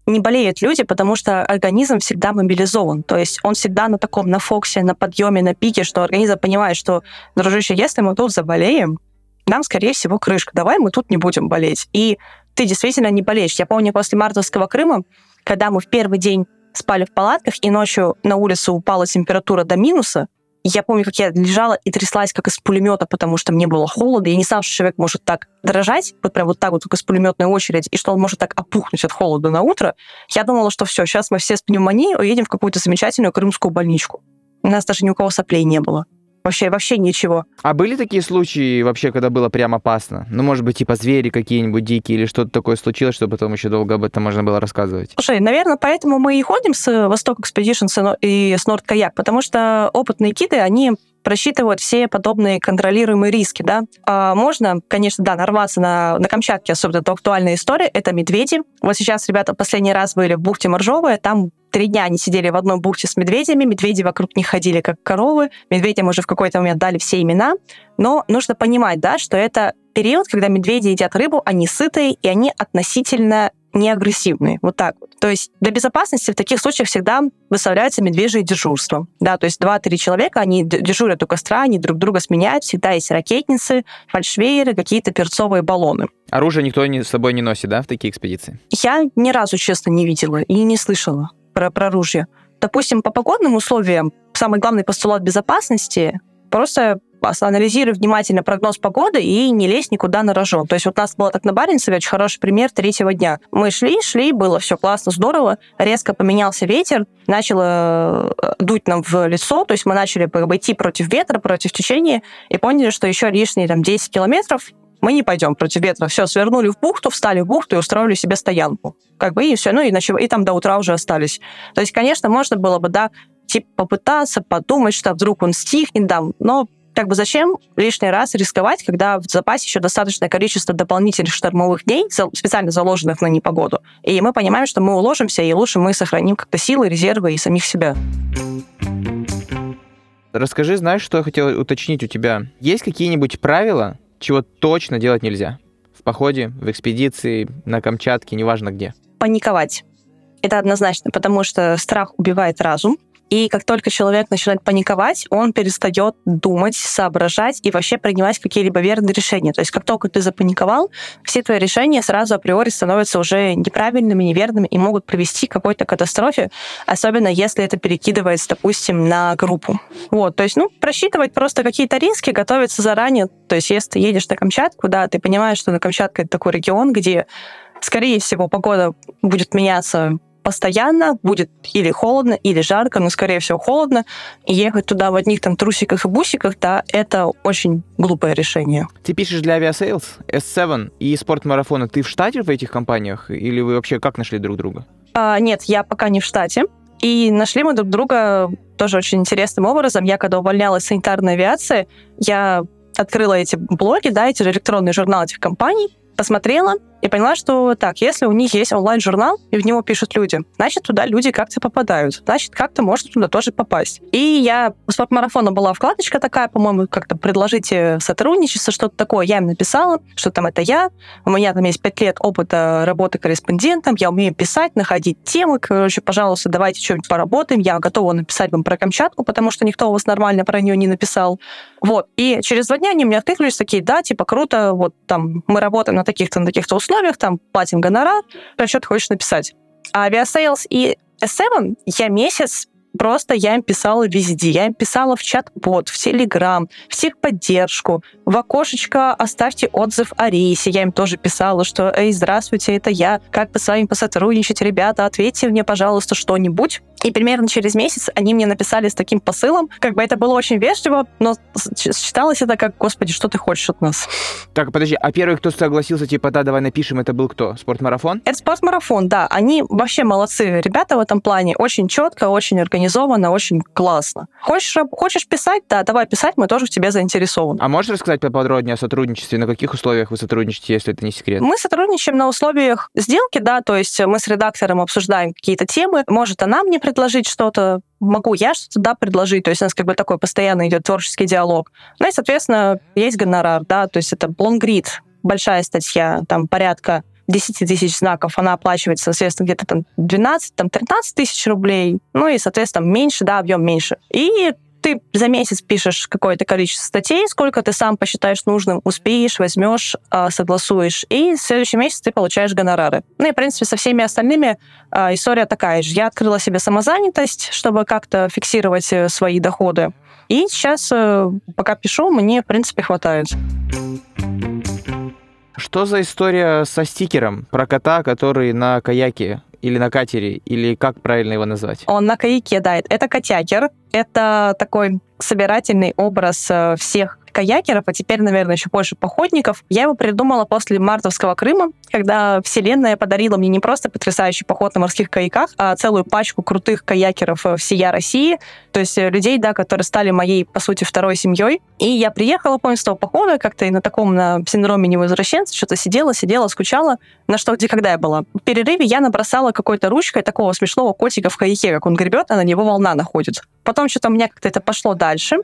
не болеют люди, потому что организм всегда мобилизован. То есть он всегда на таком, на фоксе, на подъеме, на пике, что организм понимает, что, дружище, если мы тут заболеем, нам, скорее всего, крышка. Давай мы тут не будем болеть. И ты действительно не болеешь. Я помню, после мартовского Крыма, когда мы в первый день спали в палатках, и ночью на улице упала температура до минуса, я помню, как я лежала и тряслась, как из пулемета, потому что мне было холодно. Я не знала, что человек может так дрожать, вот прям вот так вот, как из пулеметной очереди, и что он может так опухнуть от холода на утро. Я думала, что все, сейчас мы все с пневмонией уедем в какую-то замечательную крымскую больничку. У нас даже ни у кого соплей не было. Вообще, вообще ничего. А были такие случаи вообще, когда было прям опасно? Ну, может быть, типа звери какие-нибудь дикие или что-то такое случилось, чтобы потом еще долго об этом можно было рассказывать? Слушай, наверное, поэтому мы и ходим с Восток Expedition и с Норд Каяк, потому что опытные гиды, они просчитывают все подобные контролируемые риски, да. А можно, конечно, да, нарваться на, на Камчатке, особенно это актуальная история, это медведи. Вот сейчас ребята последний раз были в бухте Моржовая, там три дня они сидели в одной бухте с медведями, медведи вокруг них ходили как коровы, медведям уже в какой-то момент дали все имена, но нужно понимать, да, что это период, когда медведи едят рыбу, они сытые, и они относительно не агрессивные. Вот так вот. То есть для безопасности в таких случаях всегда выставляется медвежье дежурство. Да, то есть два-три человека, они дежурят у костра, они друг друга сменяют, всегда есть ракетницы, фальшвейеры, какие-то перцовые баллоны. Оружие никто не, с собой не носит, да, в такие экспедиции? Я ни разу, честно, не видела и не слышала про, про оружие. Допустим, по погодным условиям самый главный постулат безопасности просто анализируй внимательно прогноз погоды и не лезь никуда на рожон. То есть вот у нас было так на Баренцеве очень хороший пример третьего дня. Мы шли, шли, было все классно, здорово, резко поменялся ветер, начало э, дуть нам в лицо, то есть мы начали идти против ветра, против течения, и поняли, что еще лишние там 10 километров мы не пойдем против ветра. Все, свернули в бухту, встали в бухту и устроили себе стоянку. Как бы и все, ну и, ночев... и там до утра уже остались. То есть, конечно, можно было бы, да, типа попытаться подумать, что вдруг он стихнет, да, но как бы зачем лишний раз рисковать, когда в запасе еще достаточное количество дополнительных штормовых дней, специально заложенных на непогоду. И мы понимаем, что мы уложимся, и лучше мы сохраним как-то силы, резервы и самих себя. Расскажи, знаешь, что я хотел уточнить у тебя? Есть какие-нибудь правила, чего точно делать нельзя? В походе, в экспедиции, на Камчатке, неважно где. Паниковать. Это однозначно, потому что страх убивает разум. И как только человек начинает паниковать, он перестает думать, соображать и вообще принимать какие-либо верные решения. То есть как только ты запаниковал, все твои решения сразу априори становятся уже неправильными, неверными и могут привести к какой-то катастрофе, особенно если это перекидывается, допустим, на группу. Вот, то есть, ну, просчитывать просто какие-то риски, готовиться заранее. То есть если ты едешь на Камчатку, да, ты понимаешь, что на Камчатке это такой регион, где скорее всего, погода будет меняться постоянно будет или холодно, или жарко, но, скорее всего, холодно. И ехать туда в одних там трусиках и бусиках, да, это очень глупое решение. Ты пишешь для Aviasales, S7 и спортмарафона. Ты в штате в этих компаниях? Или вы вообще как нашли друг друга? А, нет, я пока не в штате. И нашли мы друг друга тоже очень интересным образом. Я, когда увольнялась с санитарной авиации, я открыла эти блоги, да, эти электронные журналы этих компаний, посмотрела и поняла, что так, если у них есть онлайн-журнал, и в него пишут люди, значит, туда люди как-то попадают, значит, как-то можно туда тоже попасть. И я у спортмарафона была вкладочка такая, по-моему, как-то предложите сотрудничество, что-то такое. Я им написала, что там это я, у меня там есть пять лет опыта работы корреспондентом, я умею писать, находить темы, короче, пожалуйста, давайте что-нибудь поработаем, я готова написать вам про Камчатку, потому что никто у вас нормально про нее не написал. Вот. И через два дня они мне откликнулись такие, да, типа, круто, вот там мы работаем на таких-то, на таких-то условиях, там платим гонорар, ты хочешь написать. А Aviasales и S7 я месяц просто я им писала везде. Я им писала в чат-бот, в Телеграм, в техподдержку, в окошечко «Оставьте отзыв о рейсе». Я им тоже писала, что «Эй, здравствуйте, это я. Как бы с вами посотрудничать, ребята? Ответьте мне, пожалуйста, что-нибудь». И примерно через месяц они мне написали с таким посылом. Как бы это было очень вежливо, но считалось это как, господи, что ты хочешь от нас? Так, подожди, а первый, кто согласился, типа, да, давай напишем, это был кто? Спортмарафон? Это спортмарафон, да. Они вообще молодцы ребята в этом плане. Очень четко, очень организованно, очень классно. Хочешь, хочешь писать? Да, давай писать, мы тоже в тебе заинтересованы. А можешь рассказать поподробнее о сотрудничестве? На каких условиях вы сотрудничаете, если это не секрет? Мы сотрудничаем на условиях сделки, да, то есть мы с редактором обсуждаем какие-то темы. Может, она мне предложить что-то, могу я что-то, да, предложить, то есть у нас как бы такой постоянно идет творческий диалог. Ну и, соответственно, есть гонорар, да, то есть это лонгрид, большая статья, там порядка 10 тысяч знаков, она оплачивается, соответственно, где-то там 12, там 13 тысяч рублей, ну и, соответственно, меньше, да, объем меньше. И ты за месяц пишешь какое-то количество статей, сколько ты сам посчитаешь нужным, успеешь, возьмешь, а, согласуешь, и в следующий месяц ты получаешь гонорары. Ну и, в принципе, со всеми остальными а, история такая же. Я открыла себе самозанятость, чтобы как-то фиксировать э, свои доходы. И сейчас, э, пока пишу, мне, в принципе, хватает. Что за история со стикером про кота, который на каяке или на катере, или как правильно его назвать? Он на каяке, да. Это котякер. Это такой собирательный образ э, всех каякеров, а теперь, наверное, еще больше походников. Я его придумала после мартовского Крыма, когда Вселенная подарила мне не просто потрясающий поход на морских каяках, а целую пачку крутых каякеров всея России, то есть э, людей, да, которые стали моей, по сути, второй семьей. И я приехала, помню, с того похода, как-то и на таком на синдроме невозвращенца, что-то сидела, сидела, скучала, на что, где, когда я была. В перерыве я набросала какой-то ручкой такого смешного котика в каяке, как он гребет, а на него волна находит. Потом что-то у меня как-то это пошло дальше.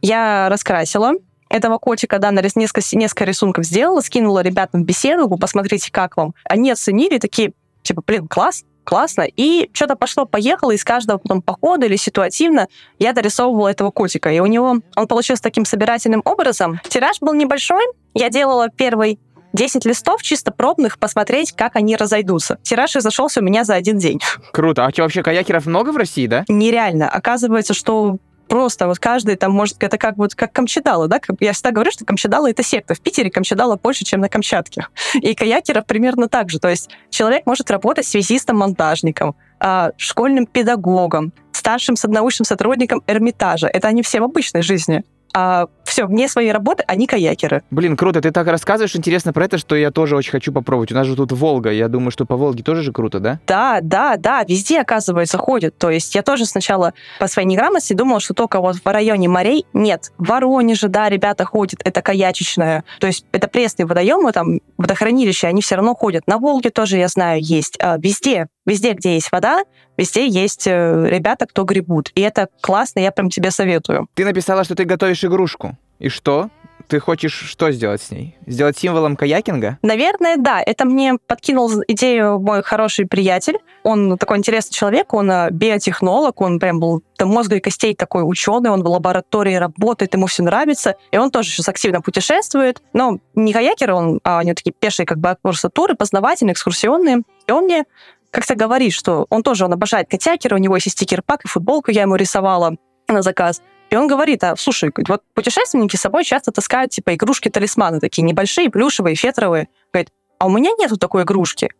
Я раскрасила, этого котика, да, на несколько, несколько рисунков сделала, скинула ребятам в беседу, посмотрите, как вам. Они оценили, такие, типа, блин, класс, классно. И что-то пошло-поехало, из каждого потом похода или ситуативно я дорисовывала этого котика. И у него он получился таким собирательным образом. Тираж был небольшой. Я делала первый 10 листов чисто пробных, посмотреть, как они разойдутся. Тираж разошелся у меня за один день. Круто. А вообще каякеров много в России, да? Нереально. Оказывается, что просто вот каждый там может, это как вот как Камчадала, да, я всегда говорю, что Камчадала это секта. В Питере Камчадала больше, чем на Камчатке. И каякеров примерно так же. То есть человек может работать связистом-монтажником, а, школьным педагогом, старшим научным сотрудником Эрмитажа. Это они все в обычной жизни. А все, вне своей работы они каякеры. Блин, круто, ты так рассказываешь интересно про это, что я тоже очень хочу попробовать. У нас же тут Волга, я думаю, что по Волге тоже же круто, да? Да, да, да, везде, оказывается, ходят. То есть я тоже сначала по своей неграмотности думала, что только вот в районе морей. Нет, в Воронеже, да, ребята ходят, это каячечное. То есть это пресные водоемы, там, водохранилища, они все равно ходят. На Волге тоже, я знаю, есть. А, везде, везде, где есть вода, везде есть э, ребята, кто гребут. И это классно, я прям тебе советую. Ты написала, что ты готовишь игрушку. И что? Ты хочешь что сделать с ней? Сделать символом каякинга? Наверное, да. Это мне подкинул идею мой хороший приятель. Он такой интересный человек, он э, биотехнолог, он прям был до мозга и костей такой ученый, он в лаборатории работает, ему все нравится. И он тоже сейчас активно путешествует. Но не каякер он, а у него такие пешие как бы туры, познавательные, экскурсионные. И он мне как-то говорит, что он тоже, он обожает котякеры, у него есть стикер-пак и футболку я ему рисовала на заказ. И он говорит, а, слушай, вот путешественники с собой часто таскают, типа, игрушки-талисманы такие небольшие, плюшевые, фетровые. Говорит, а у меня нету такой игрушки.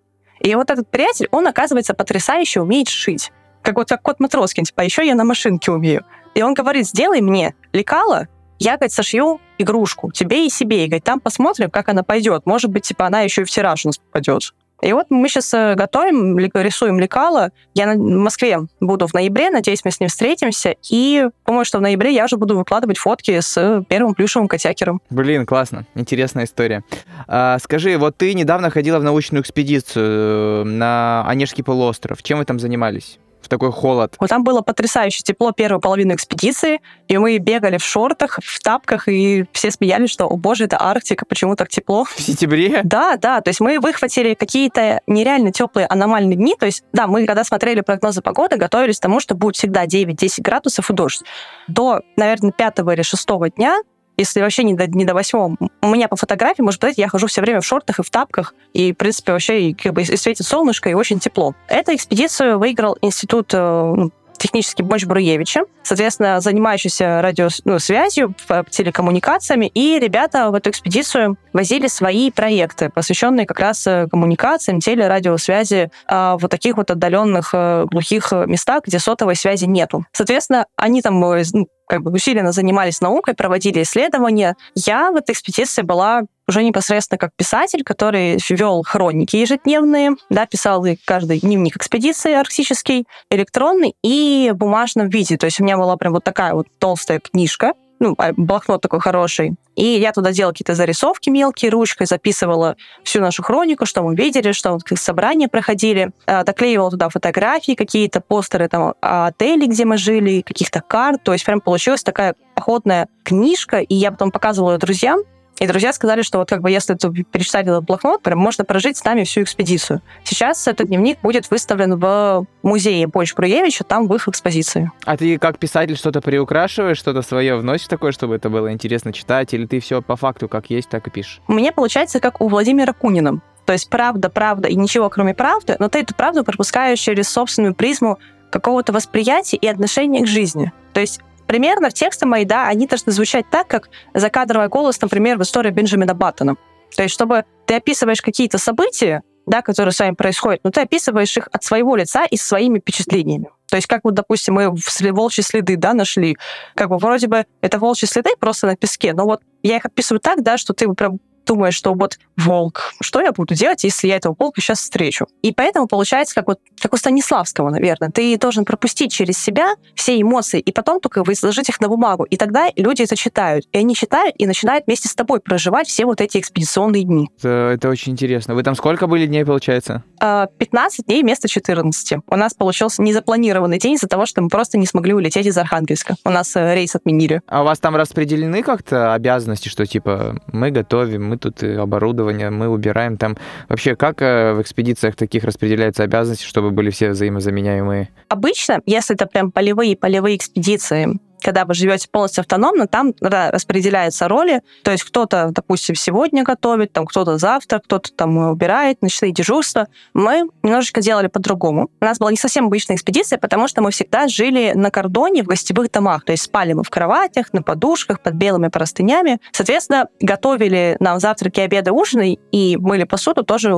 И вот этот приятель, он, оказывается, потрясающе умеет шить. Как вот как кот Матроскин, типа, «А еще я на машинке умею. И он говорит, сделай мне лекало, я, говорит, сошью игрушку тебе и себе. И говорит, там посмотрим, как она пойдет. Может быть, типа, она еще и в тираж у нас попадет. И вот мы сейчас э, готовим, рисуем лекало. Я в Москве буду в ноябре, надеюсь, мы с ним встретимся. И думаю, что в ноябре я уже буду выкладывать фотки с первым плюшевым котякером. Блин, классно. Интересная история. А, скажи, вот ты недавно ходила в научную экспедицию э, на Онежский полуостров. Чем вы там занимались? В такой холод. Вот там было потрясающе тепло первую половину экспедиции, и мы бегали в шортах, в тапках, и все смеялись, что, о боже, это Арктика, почему так тепло? В сентябре? Да, да, то есть мы выхватили какие-то нереально теплые аномальные дни, то есть, да, мы когда смотрели прогнозы погоды, готовились к тому, что будет всегда 9-10 градусов и дождь. До, наверное, пятого или шестого дня если вообще не до, не до восьмого. У меня по фотографии, может быть, я хожу все время в шортах и в тапках, и, в принципе, вообще и, как бы, и светит солнышко, и очень тепло. Эту экспедицию выиграл институт э, ну, технический Бонч Бруевича, соответственно, занимающийся радиосвязью, ну, телекоммуникациями, и ребята в эту экспедицию возили свои проекты, посвященные как раз э, коммуникациям, телерадиосвязи э, в таких вот отдаленных э, глухих местах, где сотовой связи нету. Соответственно, они там ну, как бы усиленно занимались наукой, проводили исследования. Я в этой экспедиции была уже непосредственно как писатель, который вел хроники ежедневные, да, писал и каждый дневник экспедиции арктический, электронный и в бумажном виде. То есть у меня была прям вот такая вот толстая книжка, ну, а, блокнот такой хороший. И я туда делала какие-то зарисовки мелкие ручкой, записывала всю нашу хронику, что мы видели, что вот собрания проходили, а, доклеивала туда фотографии какие-то, постеры там отелей, где мы жили, каких-то карт. То есть прям получилась такая охотная книжка, и я потом показывала ее друзьям, и друзья сказали, что вот как бы если ты перечитать этот блокнот, прям можно прожить с нами всю экспедицию. Сейчас этот дневник будет выставлен в музее Больш Бруевича, там в их экспозиции. А ты как писатель что-то приукрашиваешь, что-то свое вносишь такое, чтобы это было интересно читать, или ты все по факту как есть, так и пишешь? У меня получается как у Владимира Кунина. То есть правда, правда и ничего кроме правды, но ты эту правду пропускаешь через собственную призму какого-то восприятия и отношения к жизни. То есть примерно в тексты мои, да, они должны звучать так, как закадровый голос, например, в истории Бенджамина Баттона. То есть, чтобы ты описываешь какие-то события, да, которые с вами происходят, но ты описываешь их от своего лица и своими впечатлениями. То есть, как вот, допустим, мы волчьи следы, да, нашли, как бы вроде бы это волчьи следы просто на песке, но вот я их описываю так, да, что ты прям думаешь, что вот волк, что я буду делать, если я этого волка сейчас встречу? И поэтому получается, как вот как у Станиславского, наверное, ты должен пропустить через себя все эмоции и потом только изложить их на бумагу. И тогда люди это читают. И они читают и начинают вместе с тобой проживать все вот эти экспедиционные дни. Это, это очень интересно. Вы там сколько были дней, получается? 15 а, дней вместо 14. У нас получился незапланированный день из-за того, что мы просто не смогли улететь из Архангельска. У нас э, рейс отменили. А у вас там распределены как-то обязанности, что типа мы готовим, мы тут оборудование, мы убираем там. Вообще, как э, в экспедициях таких распределяются обязанности, чтобы были все взаимозаменяемые? Обычно, если это прям полевые полевые экспедиции, когда вы живете полностью автономно, там распределяются роли. То есть кто-то, допустим, сегодня готовит, там кто-то завтра, кто-то там убирает, ночные дежурства. Мы немножечко делали по-другому. У нас была не совсем обычная экспедиция, потому что мы всегда жили на кордоне в гостевых домах. То есть спали мы в кроватях, на подушках, под белыми простынями. Соответственно, готовили нам завтраки, обеды, ужины и мыли посуду тоже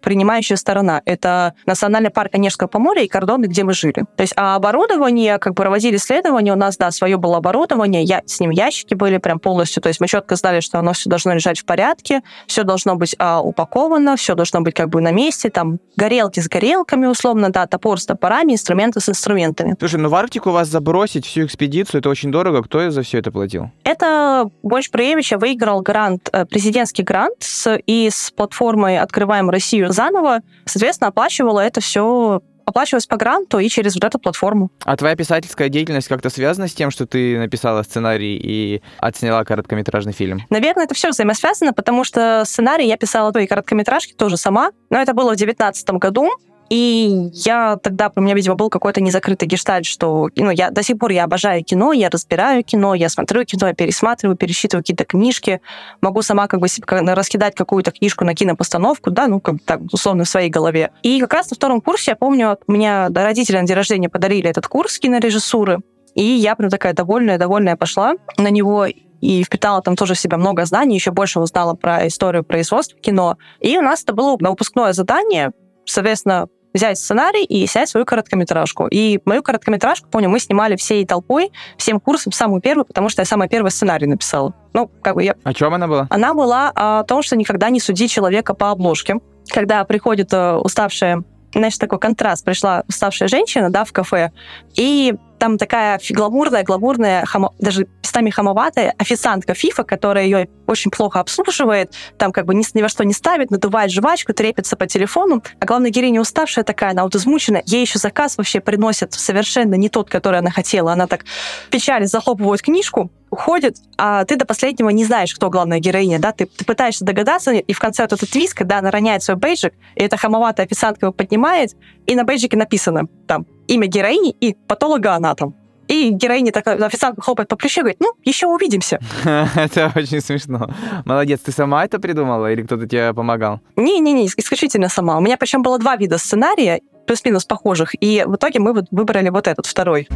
принимающая сторона. Это Национальный парк Онежского поморья и кордоны, где мы жили. То есть а оборудование, как проводили исследования, у нас, да, свое было оборудование, я, с ним ящики были прям полностью, то есть мы четко знали, что оно все должно лежать в порядке, все должно быть а, упаковано, все должно быть как бы на месте, там горелки с горелками условно, да, топор с топорами, инструменты с инструментами. Слушай, ну в Арктику вас забросить всю экспедицию, это очень дорого. Кто за все это платил? Это Больш Проевича выиграл грант, э, президентский грант с, и с платформой «Открываем Россию заново». Соответственно, оплачивала это все оплачивалось по гранту и через вот эту платформу. А твоя писательская деятельность как-то связана с тем, что ты написала сценарий и отсняла короткометражный фильм? Наверное, это все взаимосвязано, потому что сценарий я писала твои короткометражки тоже сама, но это было в 2019 году, и я тогда, у меня, видимо, был какой-то незакрытый гештальт, что ну, я до сих пор я обожаю кино, я разбираю кино, я смотрю кино, я пересматриваю, пересчитываю какие-то книжки, могу сама как бы раскидать какую-то книжку на кинопостановку, да, ну, как так, условно, в своей голове. И как раз на втором курсе, я помню, меня родители на день рождения подарили этот курс кинорежиссуры, и я прям такая довольная-довольная пошла на него, и впитала там тоже в себя много знаний, еще больше узнала про историю производства кино. И у нас это было выпускное задание, соответственно, взять сценарий и снять свою короткометражку. И мою короткометражку, помню, мы снимали всей толпой, всем курсом, самую первую, потому что я самый первый сценарий написала. Ну, как бы я... О чем она была? Она была о том, что никогда не суди человека по обложке. Когда приходит э, уставшая знаешь, такой контраст. Пришла уставшая женщина, да, в кафе, и там такая гламурная, гламурная, хамо, даже местами хамоватая официантка Фифа, которая ее очень плохо обслуживает, там как бы ни, ни во что не ставит, надувает жвачку, трепится по телефону, а главная героиня уставшая такая, она вот измучена, ей еще заказ вообще приносят совершенно не тот, который она хотела. Она так в печали захлопывает книжку, уходит, а ты до последнего не знаешь, кто главная героиня, да, ты, ты пытаешься догадаться, и в конце вот этот твист, когда она роняет свой бейджик, и эта хамоватая официантка его поднимает, и на бейджике написано там имя героини и патологоанатом. И героиня такая, официант хлопает по плечу и говорит, ну, еще увидимся. [LAUGHS] Это очень смешно. Молодец, ты сама это придумала или кто-то тебе помогал? Не-не-не, исключительно сама. У меня причем было два вида сценария, плюс-минус похожих, и в итоге мы выбрали вот этот, второй.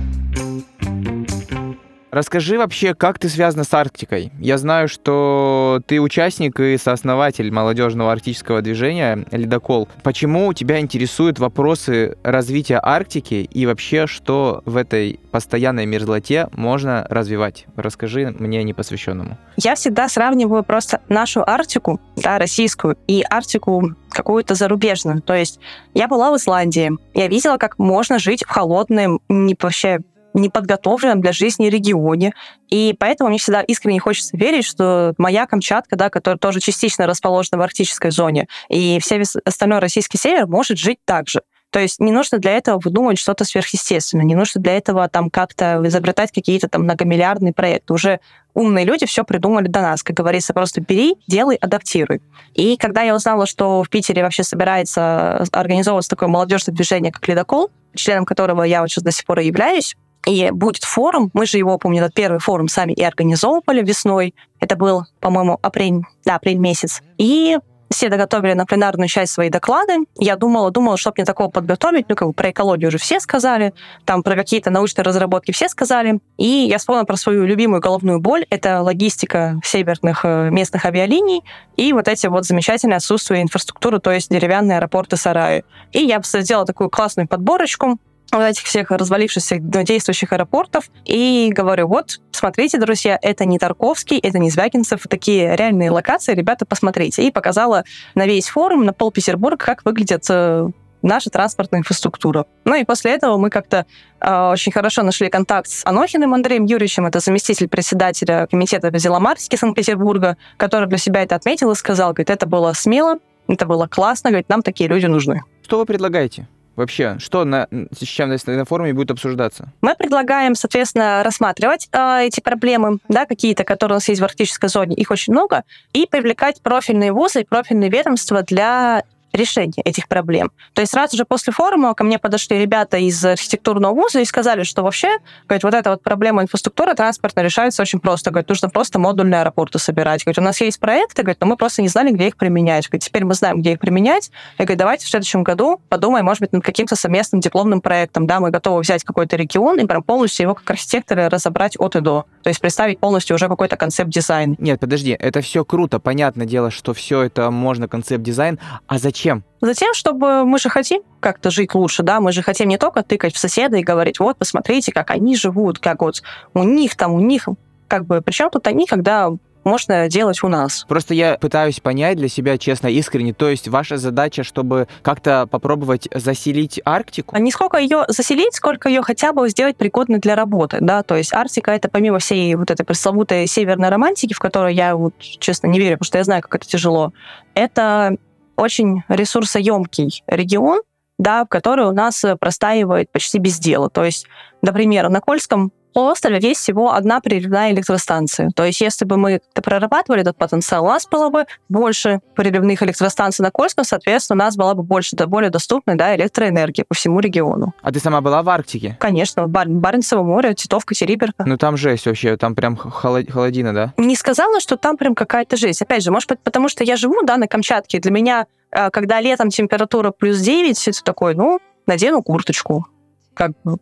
Расскажи вообще, как ты связана с Арктикой? Я знаю, что ты участник и сооснователь молодежного арктического движения «Ледокол». Почему тебя интересуют вопросы развития Арктики и вообще, что в этой постоянной мерзлоте можно развивать? Расскажи мне непосвященному. Я всегда сравниваю просто нашу Арктику, да, российскую, и Арктику какую-то зарубежную. То есть я была в Исландии, я видела, как можно жить в холодном, не вообще неподготовленном для жизни регионе. И поэтому мне всегда искренне хочется верить, что моя Камчатка, да, которая тоже частично расположена в арктической зоне, и весь остальной российский север может жить так же. То есть не нужно для этого выдумывать что-то сверхъестественное, не нужно для этого там как-то изобретать какие-то там многомиллиардные проекты. Уже умные люди все придумали до нас. Как говорится, просто бери, делай, адаптируй. И когда я узнала, что в Питере вообще собирается организовываться такое молодежное движение, как «Ледокол», членом которого я вот сейчас до сих пор и являюсь, и будет форум, мы же его, помню, этот первый форум сами и организовывали весной. Это был, по-моему, апрель, да, апрель месяц. И все доготовили на пленарную часть свои доклады. Я думала, думала, что мне такого подготовить. Ну, как бы про экологию уже все сказали, там про какие-то научные разработки все сказали. И я вспомнила про свою любимую головную боль. Это логистика северных э, местных авиалиний и вот эти вот замечательные отсутствия инфраструктуры, то есть деревянные аэропорты, сараи. И я сделала такую классную подборочку вот этих всех развалившихся действующих аэропортов и говорю, вот, смотрите, друзья, это не Тарковский, это не Звягинцев, такие реальные локации, ребята, посмотрите. И показала на весь форум, на пол Петербурга, как выглядит э, наша транспортная инфраструктура. Ну и после этого мы как-то э, очень хорошо нашли контакт с Анохиным Андреем Юрьевичем, это заместитель председателя комитета Зеломарский Санкт-Петербурга, который для себя это отметил и сказал, говорит, это было смело, это было классно, говорит, нам такие люди нужны. Что вы предлагаете? Вообще, что на, с чем на, на форуме будет обсуждаться? Мы предлагаем, соответственно, рассматривать э, эти проблемы, да, какие-то, которые у нас есть в арктической зоне, их очень много, и привлекать профильные вузы и профильные ведомства для решение этих проблем. То есть сразу же после форума ко мне подошли ребята из архитектурного вуза и сказали, что вообще, говорит, вот эта вот проблема инфраструктуры транспортно решается очень просто. Говорит, нужно просто модульные аэропорты собирать. Говорит, у нас есть проекты, говорит, но мы просто не знали, где их применять. Говорит, теперь мы знаем, где их применять. Я говорю, давайте в следующем году подумаем, может быть, над каким-то совместным дипломным проектом. Да, мы готовы взять какой-то регион и прям полностью его как архитекторы разобрать от и до. То есть представить полностью уже какой-то концепт-дизайн. Нет, подожди, это все круто. Понятное дело, что все это можно концепт-дизайн. А зачем Зачем? Затем, чтобы мы же хотим как-то жить лучше, да, мы же хотим не только тыкать в соседа и говорить, вот, посмотрите, как они живут, как вот у них там, у них, как бы, причем тут они, когда можно делать у нас. Просто я пытаюсь понять для себя, честно, искренне. То есть ваша задача, чтобы как-то попробовать заселить Арктику? А не сколько ее заселить, сколько ее хотя бы сделать пригодной для работы, да, то есть Арктика это помимо всей вот этой пресловутой северной романтики, в которую я вот, честно не верю, потому что я знаю, как это тяжело, это очень ресурсоемкий регион, да, который у нас простаивает почти без дела. То есть, например, на Кольском острове есть всего одна приливная электростанция. То есть если бы мы прорабатывали этот потенциал, у нас было бы больше приливных электростанций на Кольском, соответственно, у нас была бы больше, да, более доступной да, электроэнергия по всему региону. А ты сама была в Арктике? Конечно, Бар Баренцево море, Титовка, Териберка. Ну там жесть вообще, там прям холод холодина, да? Не сказала, что там прям какая-то жесть. Опять же, может быть, потому что я живу, да, на Камчатке. Для меня, э, когда летом температура плюс 9, это такой, ну, надену курточку. Как бы.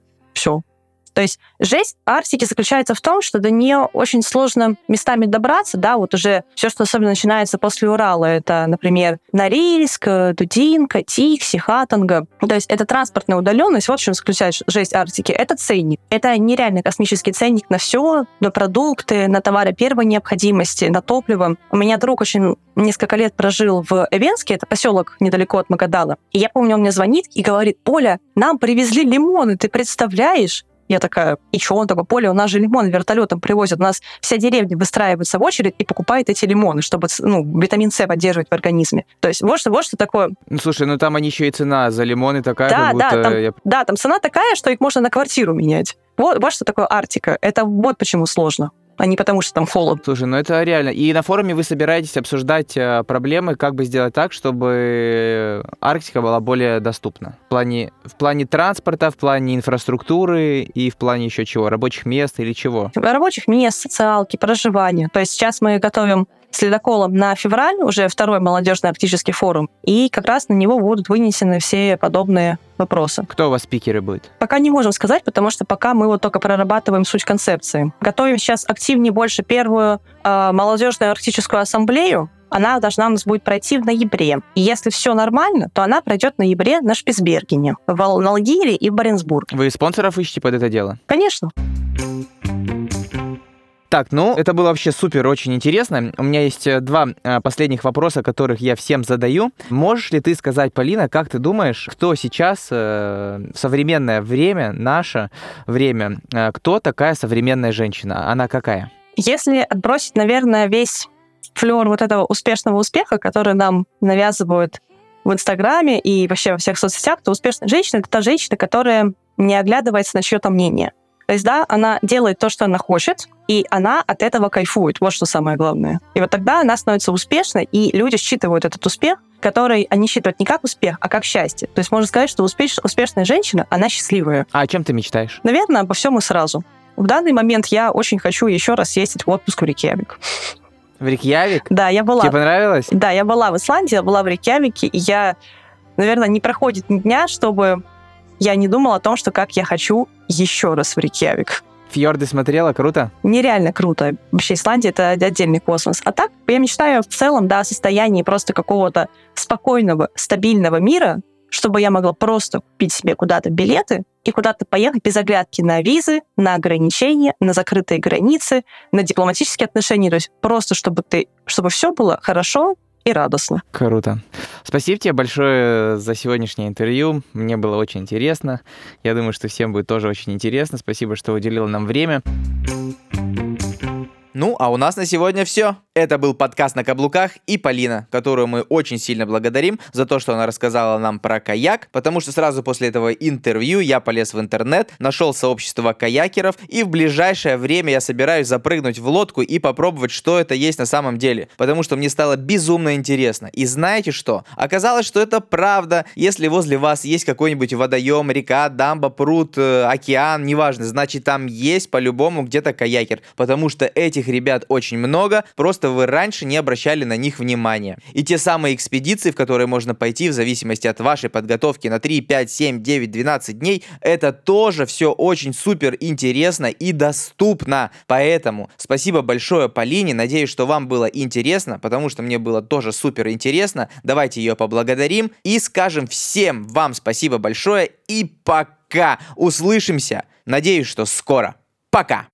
То есть жесть Арктики заключается в том, что до нее очень сложно местами добраться, да, вот уже все, что особенно начинается после Урала, это, например, Норильск, Дудинка, Тикси, Хатанга. То есть это транспортная удаленность, вот в чем заключается жесть Арктики. Это ценник. Это нереальный космический ценник на все, на продукты, на товары первой необходимости, на топливо. У меня друг очень несколько лет прожил в Эвенске, это поселок недалеко от Магадала. И я помню, он мне звонит и говорит, Оля, нам привезли лимоны, ты представляешь? Я такая, и что он такое, поле, у нас же лимон вертолетом привозят, у нас вся деревня выстраивается в очередь и покупает эти лимоны, чтобы ну, витамин С поддерживать в организме. То есть вот что, вот что такое. Ну, слушай, ну там они еще и цена за лимоны такая, да, будто... Да, там, я... да, там цена такая, что их можно на квартиру менять. Вот, вот что такое Арктика. Это вот почему сложно а не потому, что там холод. Слушай, ну это реально. И на форуме вы собираетесь обсуждать э, проблемы, как бы сделать так, чтобы Арктика была более доступна. В плане, в плане транспорта, в плане инфраструктуры и в плане еще чего? Рабочих мест или чего? Рабочих мест, социалки, проживания. То есть сейчас мы готовим с ледоколом на февраль, уже второй молодежный арктический форум, и как раз на него будут вынесены все подобные вопросы. Кто у вас спикеры будет? Пока не можем сказать, потому что пока мы вот только прорабатываем суть концепции. Готовим сейчас активнее больше первую э, молодежную арктическую ассамблею, она должна у нас будет пройти в ноябре. И если все нормально, то она пройдет в ноябре на Шпицбергене, в Алгире и в Баренцбург. Вы спонсоров ищете под это дело? Конечно. Так, ну, это было вообще супер, очень интересно. У меня есть э, два э, последних вопроса, которых я всем задаю. Можешь ли ты сказать, Полина, как ты думаешь, кто сейчас э, в современное время, наше время, кто такая современная женщина? Она какая? Если отбросить, наверное, весь флер вот этого успешного успеха, который нам навязывают в Инстаграме и вообще во всех соцсетях, то успешная женщина — это та женщина, которая не оглядывается на чье-то мнение. То есть, да, она делает то, что она хочет, и она от этого кайфует. Вот что самое главное. И вот тогда она становится успешной, и люди считывают этот успех, который они считают не как успех, а как счастье. То есть можно сказать, что успеш, успешная женщина, она счастливая. А о чем ты мечтаешь? Наверное, обо всем и сразу. В данный момент я очень хочу еще раз ездить в отпуск в Рейкьявик. В Рейкьявик? Да, я была. Тебе понравилось? Да, я была в Исландии, была в Рейкьявике, и я, наверное, не проходит ни дня, чтобы я не думала о том, что как я хочу еще раз в Рейкьявик. Фьорды смотрела, круто? Нереально круто. Вообще Исландия — это отдельный космос. А так, я мечтаю в целом, да, о состоянии просто какого-то спокойного, стабильного мира, чтобы я могла просто купить себе куда-то билеты и куда-то поехать без оглядки на визы, на ограничения, на закрытые границы, на дипломатические отношения. То есть просто чтобы ты, чтобы все было хорошо, и радостно. Круто. Спасибо тебе большое за сегодняшнее интервью. Мне было очень интересно. Я думаю, что всем будет тоже очень интересно. Спасибо, что уделил нам время. Ну, а у нас на сегодня все. Это был подкаст на каблуках и Полина, которую мы очень сильно благодарим за то, что она рассказала нам про каяк, потому что сразу после этого интервью я полез в интернет, нашел сообщество каякеров, и в ближайшее время я собираюсь запрыгнуть в лодку и попробовать, что это есть на самом деле, потому что мне стало безумно интересно. И знаете что? Оказалось, что это правда. Если возле вас есть какой-нибудь водоем, река, дамба, пруд, э, океан, неважно, значит там есть по-любому где-то каякер, потому что этих Таких ребят очень много, просто вы раньше не обращали на них внимания. И те самые экспедиции, в которые можно пойти в зависимости от вашей подготовки на 3, 5, 7, 9, 12 дней, это тоже все очень супер интересно и доступно. Поэтому спасибо большое Полине, надеюсь, что вам было интересно, потому что мне было тоже супер интересно. Давайте ее поблагодарим и скажем всем вам спасибо большое и пока. Услышимся. Надеюсь, что скоро. Пока.